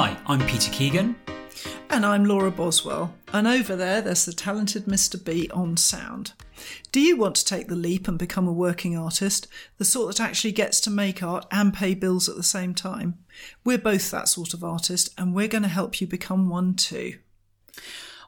Hi, I'm Peter Keegan. And I'm Laura Boswell. And over there, there's the talented Mr. B on sound. Do you want to take the leap and become a working artist, the sort that actually gets to make art and pay bills at the same time? We're both that sort of artist, and we're going to help you become one too.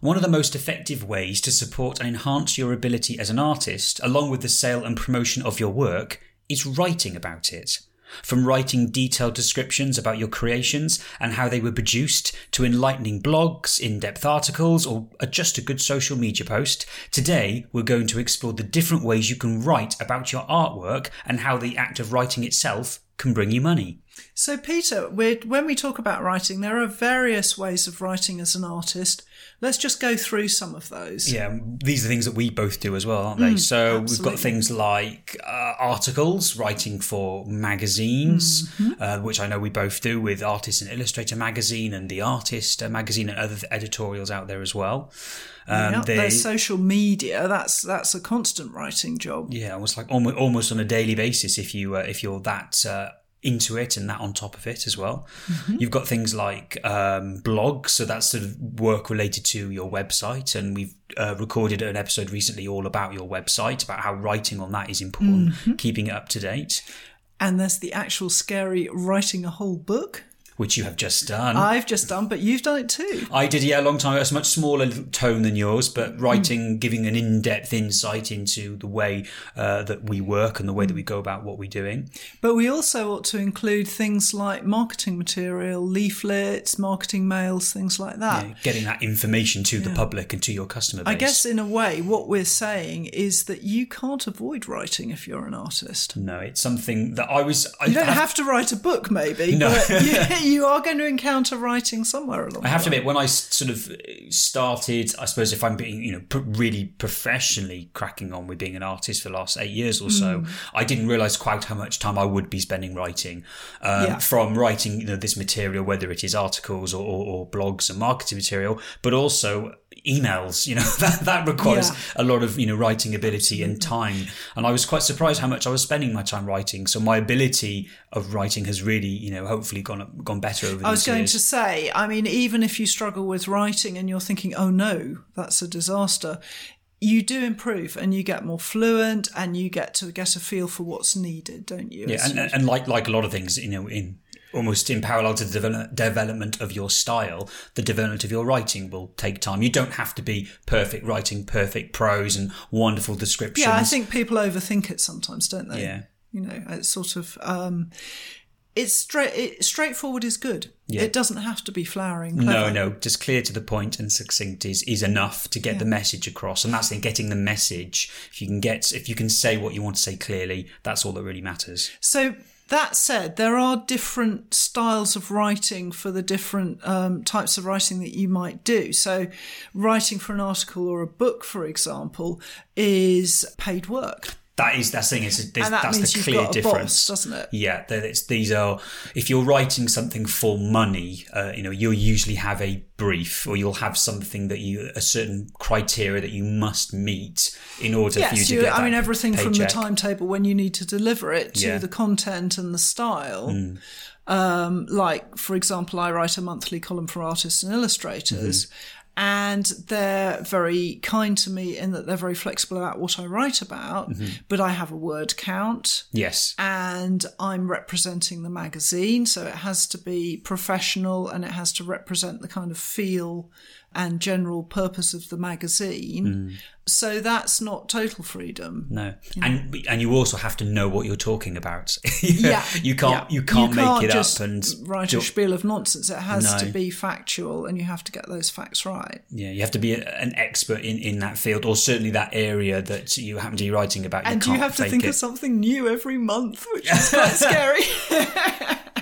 One of the most effective ways to support and enhance your ability as an artist, along with the sale and promotion of your work, is writing about it. From writing detailed descriptions about your creations and how they were produced, to enlightening blogs, in depth articles, or just a good social media post, today we're going to explore the different ways you can write about your artwork and how the act of writing itself can bring you money. So, Peter, when we talk about writing, there are various ways of writing as an artist. Let's just go through some of those. Yeah, these are things that we both do as well, aren't they? Mm, so absolutely. we've got things like uh, articles, writing for magazines, mm-hmm. uh, which I know we both do with Artist and Illustrator magazine and The Artist uh, magazine and other editorials out there as well. Um, yeah, there's social media. That's that's a constant writing job. Yeah, almost like almost, almost on a daily basis. If you uh, if you're that uh, into it and that on top of it as well. Mm-hmm. You've got things like um, blogs, so that's sort of work related to your website, and we've uh, recorded an episode recently all about your website, about how writing on that is important, mm-hmm. keeping it up to date. And there's the actual scary writing a whole book which you have just done. I've just done, but you've done it too. I did, yeah, a long time ago. It's a much smaller tone than yours, but writing, mm. giving an in-depth insight into the way uh, that we work and the way that we go about what we're doing. But we also ought to include things like marketing material, leaflets, marketing mails, things like that. Yeah, getting that information to yeah. the public and to your customer base. I guess in a way, what we're saying is that you can't avoid writing if you're an artist. No, it's something that I was. I you don't have, have to write a book, maybe. No. But you are going to encounter writing somewhere along. I have to admit, when I sort of started, I suppose if I'm being, you know, really professionally cracking on with being an artist for the last eight years or so, mm. I didn't realize quite how much time I would be spending writing. Um, yeah. From writing, you know, this material, whether it is articles or, or, or blogs and marketing material, but also emails you know that that requires yeah. a lot of you know writing ability and mm-hmm. time and i was quite surprised how much i was spending my time writing so my ability of writing has really you know hopefully gone gone better over i was going years. to say i mean even if you struggle with writing and you're thinking oh no that's a disaster you do improve and you get more fluent and you get to get a feel for what's needed don't you yeah and, and like like a lot of things you know in almost in parallel to the development of your style, the development of your writing will take time. You don't have to be perfect writing, perfect prose and wonderful descriptions. Yeah, I think people overthink it sometimes, don't they? Yeah. You know, it's sort of, um, it's straight, it, straightforward is good. Yeah. It doesn't have to be flowering. Clever. No, no, just clear to the point and succinct is, is enough to get yeah. the message across. And that's in getting the message. If you can get, if you can say what you want to say clearly, that's all that really matters. So that said, there are different styles of writing for the different um, types of writing that you might do. So, writing for an article or a book, for example, is paid work. That is that's the thing. Is that that's the clear difference, boss, doesn't it? Yeah, these are. If you're writing something for money, uh, you know, you'll usually have a brief, or you'll have something that you a certain criteria that you must meet in order yes, for you to you, get. I mean, everything paycheck. from the timetable when you need to deliver it to yeah. the content and the style. Mm. Um, like, for example, I write a monthly column for artists and illustrators. Mm-hmm and they're very kind to me in that they're very flexible about what I write about. Mm-hmm. But I have a word count. Yes. And I'm representing the magazine. So it has to be professional and it has to represent the kind of feel and general purpose of the magazine. Mm. So that's not total freedom. No, you know? and and you also have to know what you're talking about. yeah, you can't yeah. you can't, you can't make it up and write a spiel of nonsense. It has no. to be factual, and you have to get those facts right. Yeah, you have to be a, an expert in in that field, or certainly that area that you happen to be writing about. And you, you have to think it. of something new every month, which is quite scary.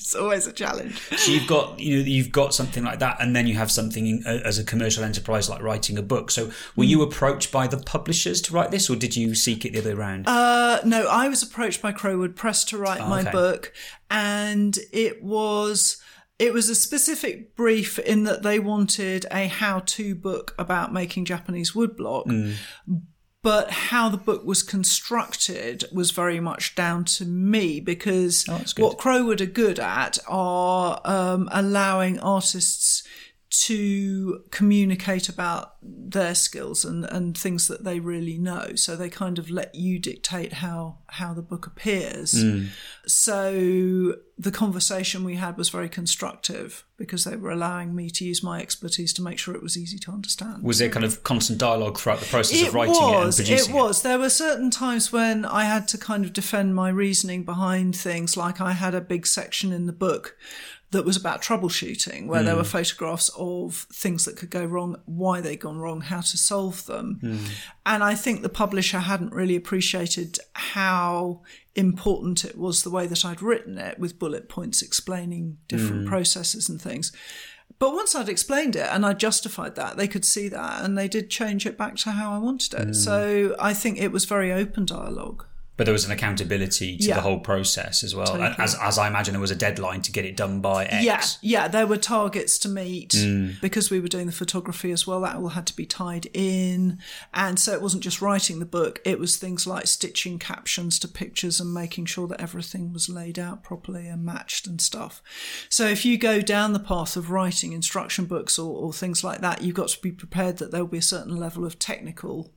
it's always a challenge. So you've got you know you've got something like that, and then you have something in, uh, as a commercial enterprise like writing a book. So were mm. you approached by the publishers to write this, or did you seek it the other way around? Uh, no, I was approached by Crowood Press to write oh, my okay. book, and it was it was a specific brief in that they wanted a how-to book about making Japanese woodblock. Mm but how the book was constructed was very much down to me because Oh, what Crowood are good at are um, allowing artists to communicate about their skills and, and things that they really know. So they kind of let you dictate how how the book appears. Mm. So the conversation we had was very constructive because they were allowing me to use my expertise to make sure it was easy to understand. Was there kind of constant dialogue throughout the process It of writing was. it and producing it was. There were certain times when I had to kind of defend my reasoning behind things. Like I had a big section in the book that was about troubleshooting, where Hmm. there were photographs of things that could go wrong, why they'd gone wrong, how to solve them. Hmm. And I think the publisher hadn't really appreciated how important it was the way that I'd written it with bullet points explaining different Hmm. processes and things. But once I'd explained it and I justified that, they could see that and they did change it back to how I wanted Hmm. it. So I think it was very open dialogue. But there was an accountability to Yeah. the whole process as well. Totally. As, as I imagine, there was a deadline to get it done by X. Yeah, yeah, there were targets to meet Hmm. because we were doing the photography as well. That all had to be tied in, and so it wasn't just writing the book; it was things like stitching captions to pictures and making sure that everything was laid out properly and matched and stuff. So if you go down the path of writing instruction books or, or things like that, you've got to be prepared that there will be a certain level of technical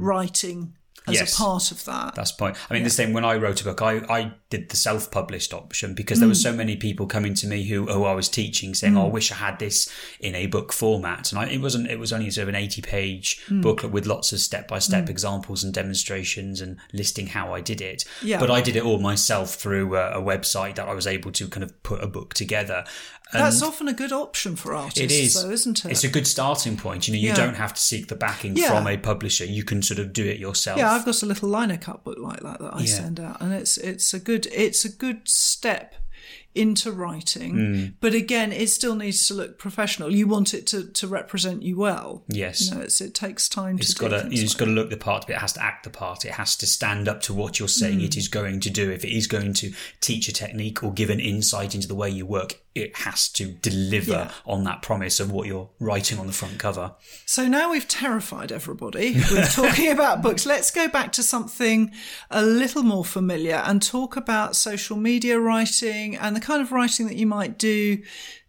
writing as. Yes. a part of that. That's the point. I mean, the same when I wrote a book, I, I did the self published option because there were hmm. so many people coming to me who, who I was teaching saying, Oh, hmm. I wish I had this in a book format. And I, it wasn't, it was only sort of an 80 page hmm. booklet with lots of step by step examples and demonstrations and listing how I did it. Yeah. But I did it all myself through a, a website that I was able to kind of put a book together. And That's often a good option for artists, it is, though, isn't it? It's a good starting point. You know, you Yeah. don't have to seek the backing Yeah. from a publisher. You can sort of do it yourself. Yeah, I've got a little lino cut book like that that I Yeah. send out, and it's it's a good it's a good step into writing. Hmm. But again, it still needs to look professional. You want it to, to represent you well. Yes. you know, it's, it takes time It's to. got do to you just got to look the part, but it has to act the part. It has to stand up to what you're saying Mm. it is going to do. If it is going to teach a technique or give an insight into the way you work, it has to deliver Yeah. on that promise of what you're writing on the front cover. So now we've terrified everybody with talking about books. Let's go back to something a little more familiar and talk about social media writing and the kind of writing that you might do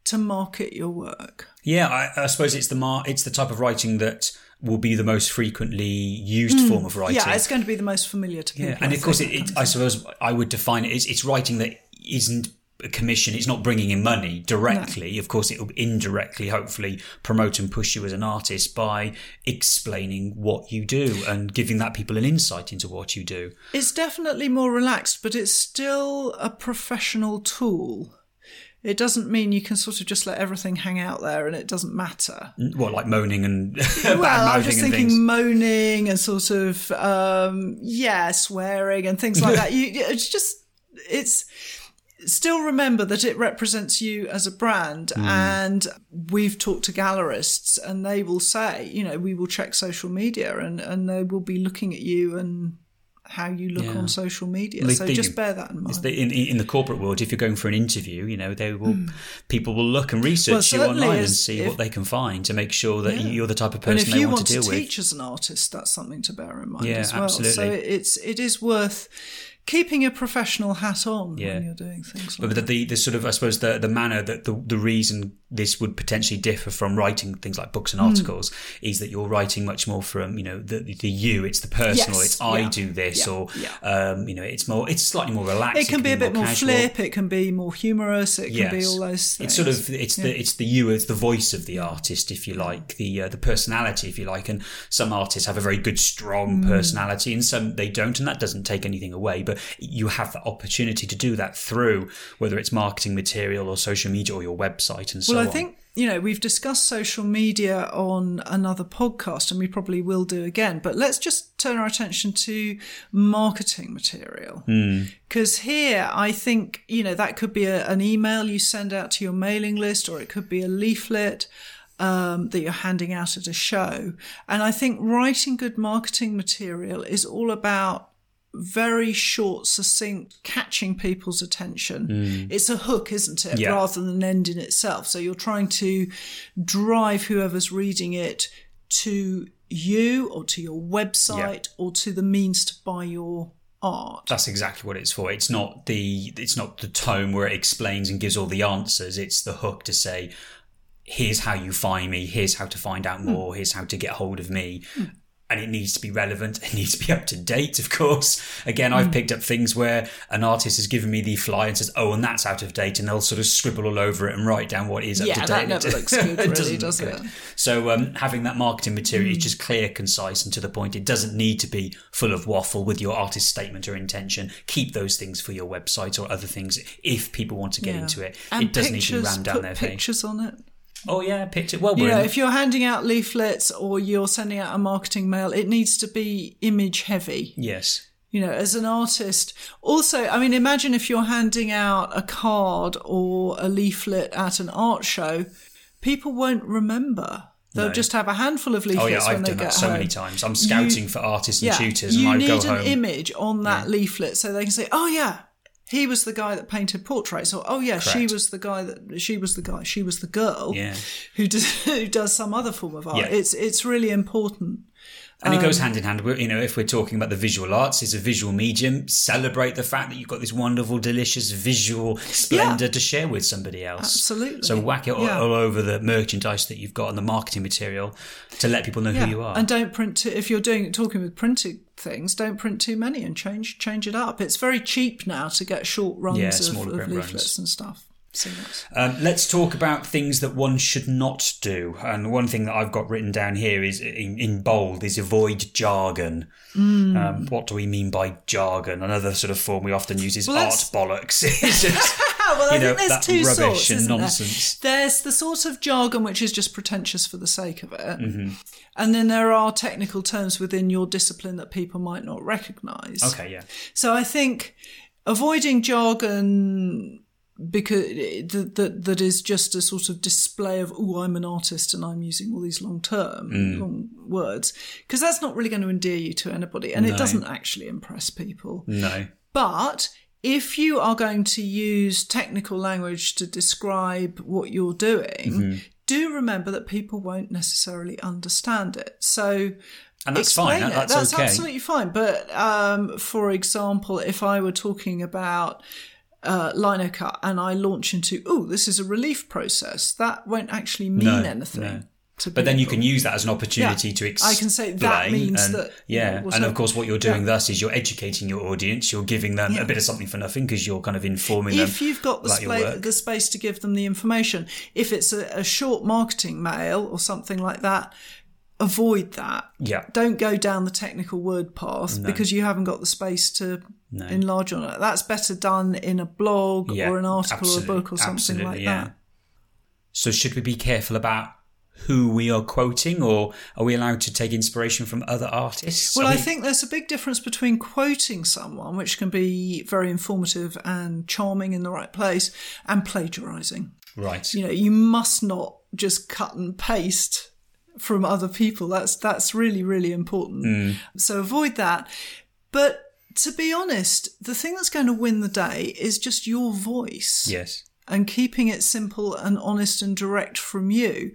to market your work. Yeah, I, I suppose it's the mar- it's the type of writing that will be the most frequently used form of writing. Mm. Yeah, it's going to be the most familiar to people. Yeah, and I of course, it, it, I suppose I would define it. It's, it's writing that isn't a commission. It's not bringing in money directly. Of course, it will indirectly, hopefully, promote and push you as an artist by explaining what you do and giving that people an insight into what you do. It's definitely more relaxed, but it's still a professional tool. It doesn't mean you can sort of just let everything hang out there and it doesn't matter. What, like moaning and Well, I'm just thinking things. moaning and sort of um, yeah, swearing and things like that. You, it's just it's still remember that it represents you as a brand Hmm. and we've talked to gallerists and they will say you know we will check social media and and they will be looking at you and how you look Yeah. on social media They- so they- just bear that in mind in, in the corporate world, if you're going for an interview, you know, they will people will look and research you Hmm. online and see if- what they can find to make sure that Yeah. you're the type of and person if they you want, want to to deal with. teach as an artist that's something to bear in mind Yeah, as well so it's it is worth keeping a professional hat on Yeah. when you're doing things like But the, the, the sort of, I suppose, the, the manner that the, the reason this would potentially differ from writing things like books and Hmm. articles is that you're writing much more from, you know, the, the you, it's the personal, Yes, it's I yeah, do this, yeah, or, yeah. um, you know, it's more, it's slightly more relaxed. it can be a bit more casual. flip it can be more humorous it can be all those things It's sort of it's the it's the you it's the voice of the artist if you like the uh, the personality if you like and some artists have a very good strong Mm. personality and some they don't and that doesn't take anything away but you have the opportunity to do that through whether it's marketing material or social media or your website and so well, I on. think you know we've discussed social media on another podcast, and we probably will do again. But let's just turn our attention to marketing material Hmm. because here I think you know that could be a, an email you send out to your mailing list, or it could be a leaflet. Um, that you're handing out at a show. And I think writing good marketing material is all about very short, succinct, catching people's attention. Mm. It's a hook, isn't it? Yeah. Rather than an end in itself. So you're trying to drive whoever's reading it to you or to your website or to the means to buy your art. That's exactly what it's for. It's not the it's not the tome where it explains and gives all the answers. It's the hook to say, here's how you find me, here's how to find out hmm. more, here's how to get hold of me. Hmm. And it needs to be relevant. It needs to be up to date, of course. Again, I've picked up things where an artist has given me the flyer and says, "Oh, and that's out of date," and they'll sort of scribble all over it and write down what is up to date. Yeah, that never looks good, really, doesn't does it? So um, having that marketing material is just clear, concise, and to the point. It doesn't need to be full of waffle with your artist statement or intention. Keep those things for your website or other things if people want to get Yeah. into it. And it doesn't need to rammed down put their pictures on it. Oh yeah, picture. Well, You know, if you're handing out leaflets or you're sending out a marketing mail, it needs to be image heavy. yes. You know, as an artist. Also, I mean, imagine if you're handing out a card or a leaflet at an art show, people won't remember. They'll No. just have a handful of Oh leaflets yeah, when I've they done get that so home. many times. I'm scouting for artists and yeah, tutors, you and I need an image on that leaflet so they can say, "Oh yeah, he was the guy that painted portraits," or "Oh yeah, she was the guy that she was the guy, she was the girl Yeah. who does who does some other form of art." Yeah. It's it's really important. And it Um, goes hand in hand. You know, if we're talking about the visual arts, it's a visual medium. Celebrate the fact that you've got this wonderful, delicious visual splendor to share with somebody else. Absolutely. So whack it all, Yeah. all over the merchandise that you've got and the marketing material to let people know who you are. And don't print if you're doing talking with printed things, don't print too many and change change it up. It's very cheap now to get short runs Yeah, of, of leaflets runs. and stuff. So Um, let's talk about things that one should not do. And one thing that I've got written down here is in, in bold is avoid jargon. Hmm. Um, what do we mean by jargon? Another sort of form we often use is Well, art bollocks. It's well, I you know, think there's two sorts, and isn't there? There's the sort of jargon which is just pretentious for the sake of it, Mm-hmm. and then there are technical terms within your discipline that people might not recognise. Okay, yeah. So I think avoiding jargon because that, that that is just a sort of display of oh I'm an artist and I'm using all these long term Mm. long words because that's not really going to endear you to anybody and it doesn't actually impress people. No. But if you are going to use technical language to describe what you're doing, Mm-hmm. do remember that people won't necessarily understand it. So And that's fine. it. That- that's okay. absolutely fine. But um, for example, if I were talking about uh, lino cut and I launch into, oh, this is a relief process, that won't actually mean No, anything. no. But then you can use that as an opportunity Yeah. to explain. I can say that means and, that, Yeah, and of course, what you're doing Yeah. thus is you're educating your audience. You're giving them Yeah. a bit of something for nothing because you're kind of informing them. if you've got the, the space to give them the information. If it's a, a short marketing mail or something like that, avoid that. Yeah. Don't go down the technical word path because you haven't got the space to enlarge on it. That's better done in a blog or an article or a book or something absolutely, like that. So should we be careful about who we are quoting, or are we allowed to take inspiration from other artists? Well, I, mean, think there's a big difference between quoting someone, which can be very informative and charming in the right place, and plagiarizing. right. you know you must not just cut and paste from other people that's that's really really important mm. so avoid that but to be honest the thing that's going to win the day is just your voice Yes. and keeping it simple and honest and direct from you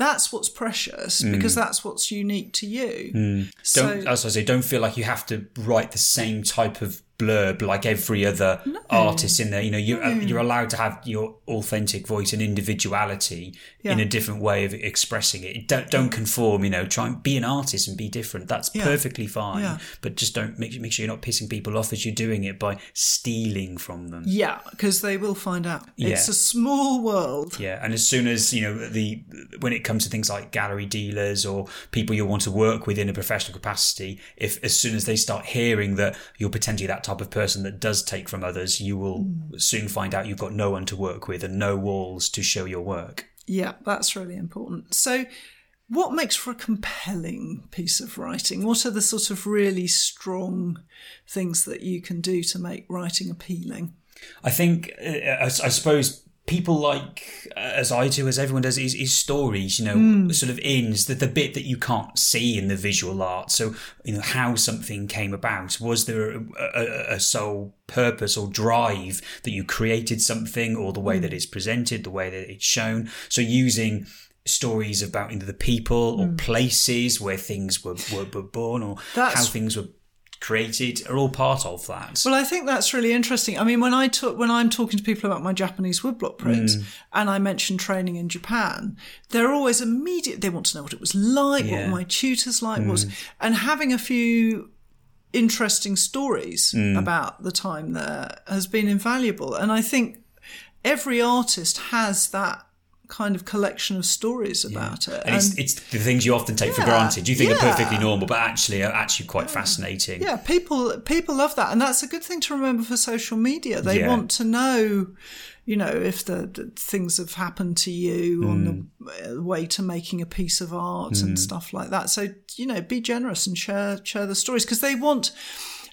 that's what's precious mm. because that's what's unique to you. Mm. So Don't, as I say, don't feel like you have to write the same type of blurb like every other artist in there. You know, you're uh, you're allowed to have your authentic voice and individuality in a different way of expressing it. Don't don't conform. You know, try and be an artist and be different. That's perfectly fine. Yeah. But just don't make make sure you're not pissing people off as you're doing it by stealing from them. yeah because they will find out it's a small world Yeah, and as soon as you know the when it comes to things like gallery dealers or people you want to work with in a professional capacity, if as soon as they start hearing that you're potentially that type of person that does take from others, you will soon find out you've got no one to work with and no walls to show your work. Yeah, that's really important. So, what makes for a compelling piece of writing? What are the sort of really strong things that you can do to make writing appealing? I think, uh, I, I suppose, people like, uh, as I do, as everyone does, is, is stories, you know, sort of ins, the, the bit that you can't see in the visual art. So, you know, how something came about. Was there a, a, a sole purpose or drive that you created something or the way that it's presented, the way that it's shown? So, using stories about either the people or mm. places where things were, were, were born or That's, how things were created are all part of that. Well, I think that's really interesting. I mean, when I talk, when I'm talking to people about my Japanese woodblock prints mm. and I mention training in Japan, they're always immediate. They want to know what it was like, yeah. what my tutors like mm. was, and having a few interesting stories mm. about the time there has been invaluable. And I think every artist has that kind of collection of stories about yeah. it. And, and it's, it's, the things you often take yeah, for granted. You think yeah. are perfectly normal, but actually are actually quite fascinating. Yeah, people people love that, and that's a good thing to remember for social media. They want to know, you know, if the, the things have happened to you mm. on the uh, way to making a piece of art mm. and stuff like that. So you know, be generous and share share the stories because they want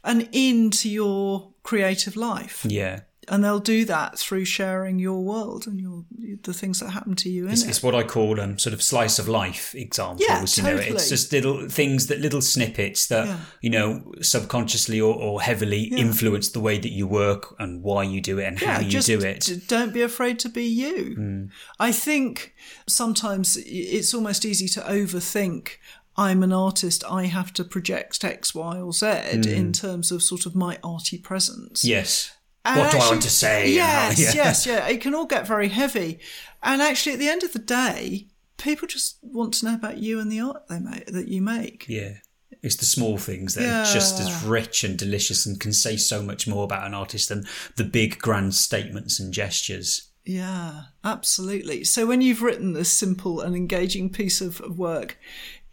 an into your creative life. Yeah and they'll do that through sharing your world and your the things that happen to you in it's, it. It's what I call um, sort of slice of life examples. Yeah, totally. You know, it's just little things that little snippets that yeah. you know subconsciously or, or heavily yeah. influence the way that you work and why you do it and yeah, how you do it. Don't be afraid to be you. Mm. I think sometimes it's almost easy to overthink I'm an artist, I have to project X, Y, or Z mm. in terms of sort of my arty presence. Yes. And what actually, do I want to say? Yes, yeah. yes, yeah. It can all get very heavy. And actually, at the end of the day, people just want to know about you and the art they make that you make. Yeah. It's the small things that yeah. are just as rich and delicious and can say so much more about an artist than the big grand statements and gestures. Yeah, absolutely. So when you've written this simple and engaging piece of, work,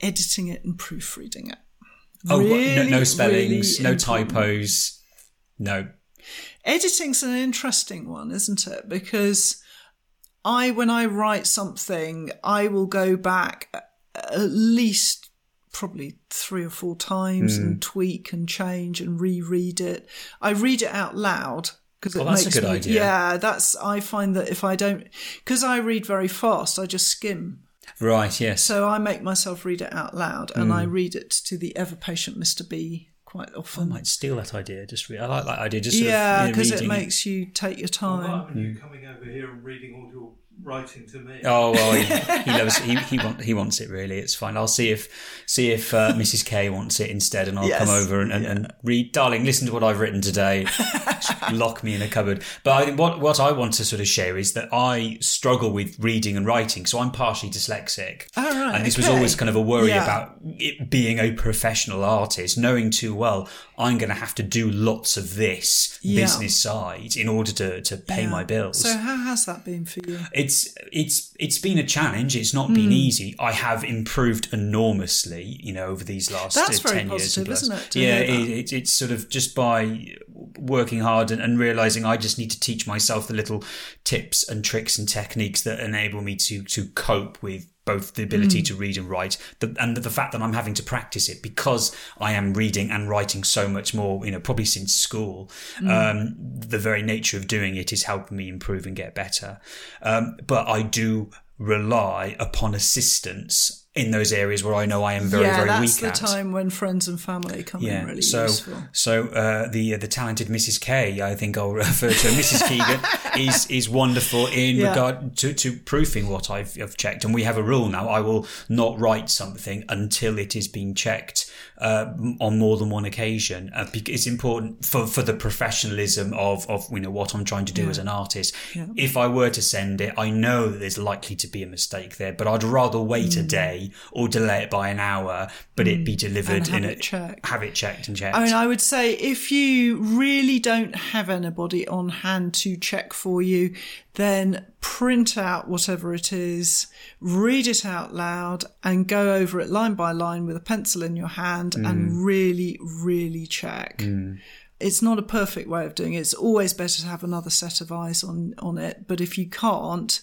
editing it and proofreading it. Oh, really, no, no spellings, really no typos, no editing's an interesting one, isn't it? Because I, when I write something, I will go back at least probably three or four times mm. and tweak and change and reread it. I read it out loud because it makes me, idea. Yeah, that's I find that if I don't because I read very fast, I just skim. Right. Yes. So I make myself read it out loud, and mm. I read it to the ever patient Mr. B quite often. I might steal that idea. Just re- I like that idea. Just yeah, because you know, it makes you take your time. Well, you mm. coming over here and reading all your writing to me. Oh well, he, he loves he he, want, he wants it really. It's fine. I'll see if see if uh, Mrs K wants it instead, and I'll yes. come over and, and, yeah. and, read. Darling, listen to what I've written today. lock me in a cupboard. But I, what what I want to sort of share is that I struggle with reading and writing, so I'm partially dyslexic. Oh, right, and this okay. was always kind of a worry yeah. about it being a professional artist, knowing too well I'm going to have to do lots of this yeah. business side in order to to pay my bills. So how has that been for you? It's it's it's been a challenge. It's not been mm. easy. I have improved enormously, you know, over these last That's uh, ten years. Isn't it? Yeah, it, it, it's sort of just by working hard and, and, realizing I just need to teach myself the little tips and tricks and techniques that enable me to to cope with both the ability mm. to read and write the, and the fact that I'm having to practice it because I am reading and writing so much more, you know, probably since school. Mm. Um, the very nature of doing it is helping me improve and get better. Um, but I do rely upon assistance in those areas where I know I am very, yeah, very weak at. that's the time when friends and family come yeah, in really so, useful. So uh, the uh, the talented Mrs. K, I think I'll refer to Mrs. Keegan, is is wonderful in yeah. regard to, to proofing what I've, I've checked. And we have a rule now: I will not write something until it is being checked uh, on more than one occasion. Uh, it's important for, for the professionalism of, of you know what I'm trying to do yeah. as an artist. If I were to send it, I know that there's likely to be a mistake there, but I'd rather wait mm. a day or delay it by an hour, but it be delivered in it, checked. have it checked and checked. I mean, I would say if you really don't have anybody on hand to check for you, then print out whatever it is, read it out loud, and go over it line by line with a pencil in your hand mm. and really, really check. Mm. It's not a perfect way of doing it. It's always better to have another set of eyes on, on it. But if you can't,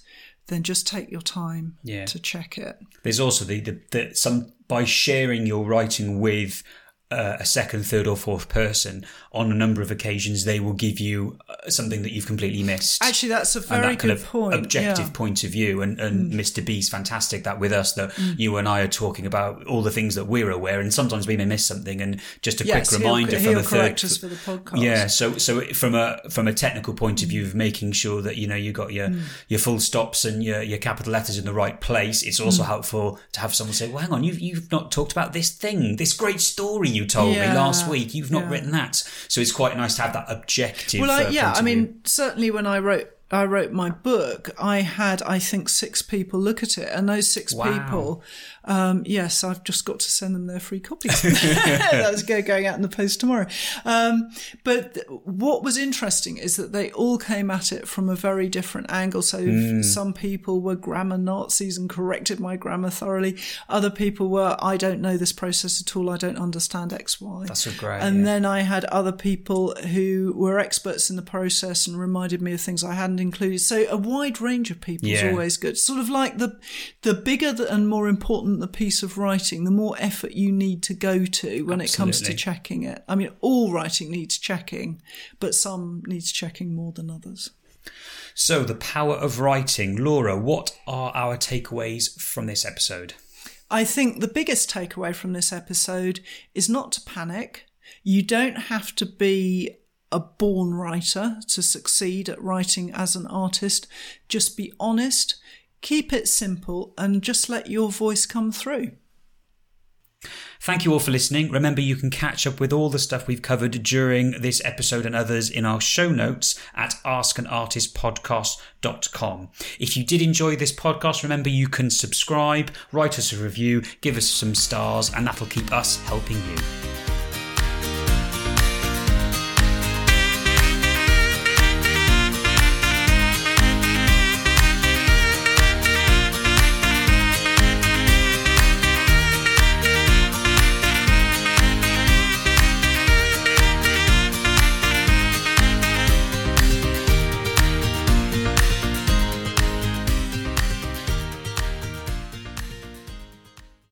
then just take your time yeah. to check it. There's also the, the, the some by sharing your writing with uh, a second, third, or fourth person, on a number of occasions, they will give you uh, something that you've completely missed. Actually, that's a very and that good kind of point. objective yeah. point of view. And, and mm. Mr. B's fantastic that with us that mm. you and I are talking about all the things that we're aware, and sometimes we may miss something. And just a yes, quick reminder he'll, from he'll a third, for the podcast. yeah. So so from a from a technical point of view of making sure that you know you got your mm. your full stops and your your capital letters in the right place, it's also mm. helpful to have someone say, "Well, hang on, you've you've not talked about this thing, this great story you told yeah. me last week. You've not yeah. written that." So it's quite nice to have that objective. Well, I, yeah, I mean, certainly when I wrote I wrote my book, I had, I think, six people look at it. And those six wow. people um, yes, I've just got to send them their free copies. That's going out in the post tomorrow. Um, but what was interesting is that they all came at it from a very different angle. So mm. some people were grammar Nazis and corrected my grammar thoroughly. Other people were, I don't know this process at all. I don't understand X, Y. That's so great. And yeah. then I had other people who were experts in the process and reminded me of things I hadn't included. So a wide range of people yeah. is always good. Sort of like the the bigger and more important important the piece of writing, the more effort you need to go to when Absolutely. it comes to checking it. I mean, all writing needs checking, but some needs checking more than others. So, the power of writing. Laura, what are our takeaways from this episode? I think the biggest takeaway from this episode is not to panic. You don't have to be a born writer to succeed at writing as an artist. Just be honest, Keep it simple and just let your voice come through. Thank you all for listening. Remember, you can catch up with all the stuff we've covered during this episode and others in our show notes at askanartistpodcast.com. If you did enjoy this podcast, remember you can subscribe, write us a review, give us some stars, and that'll keep us helping you.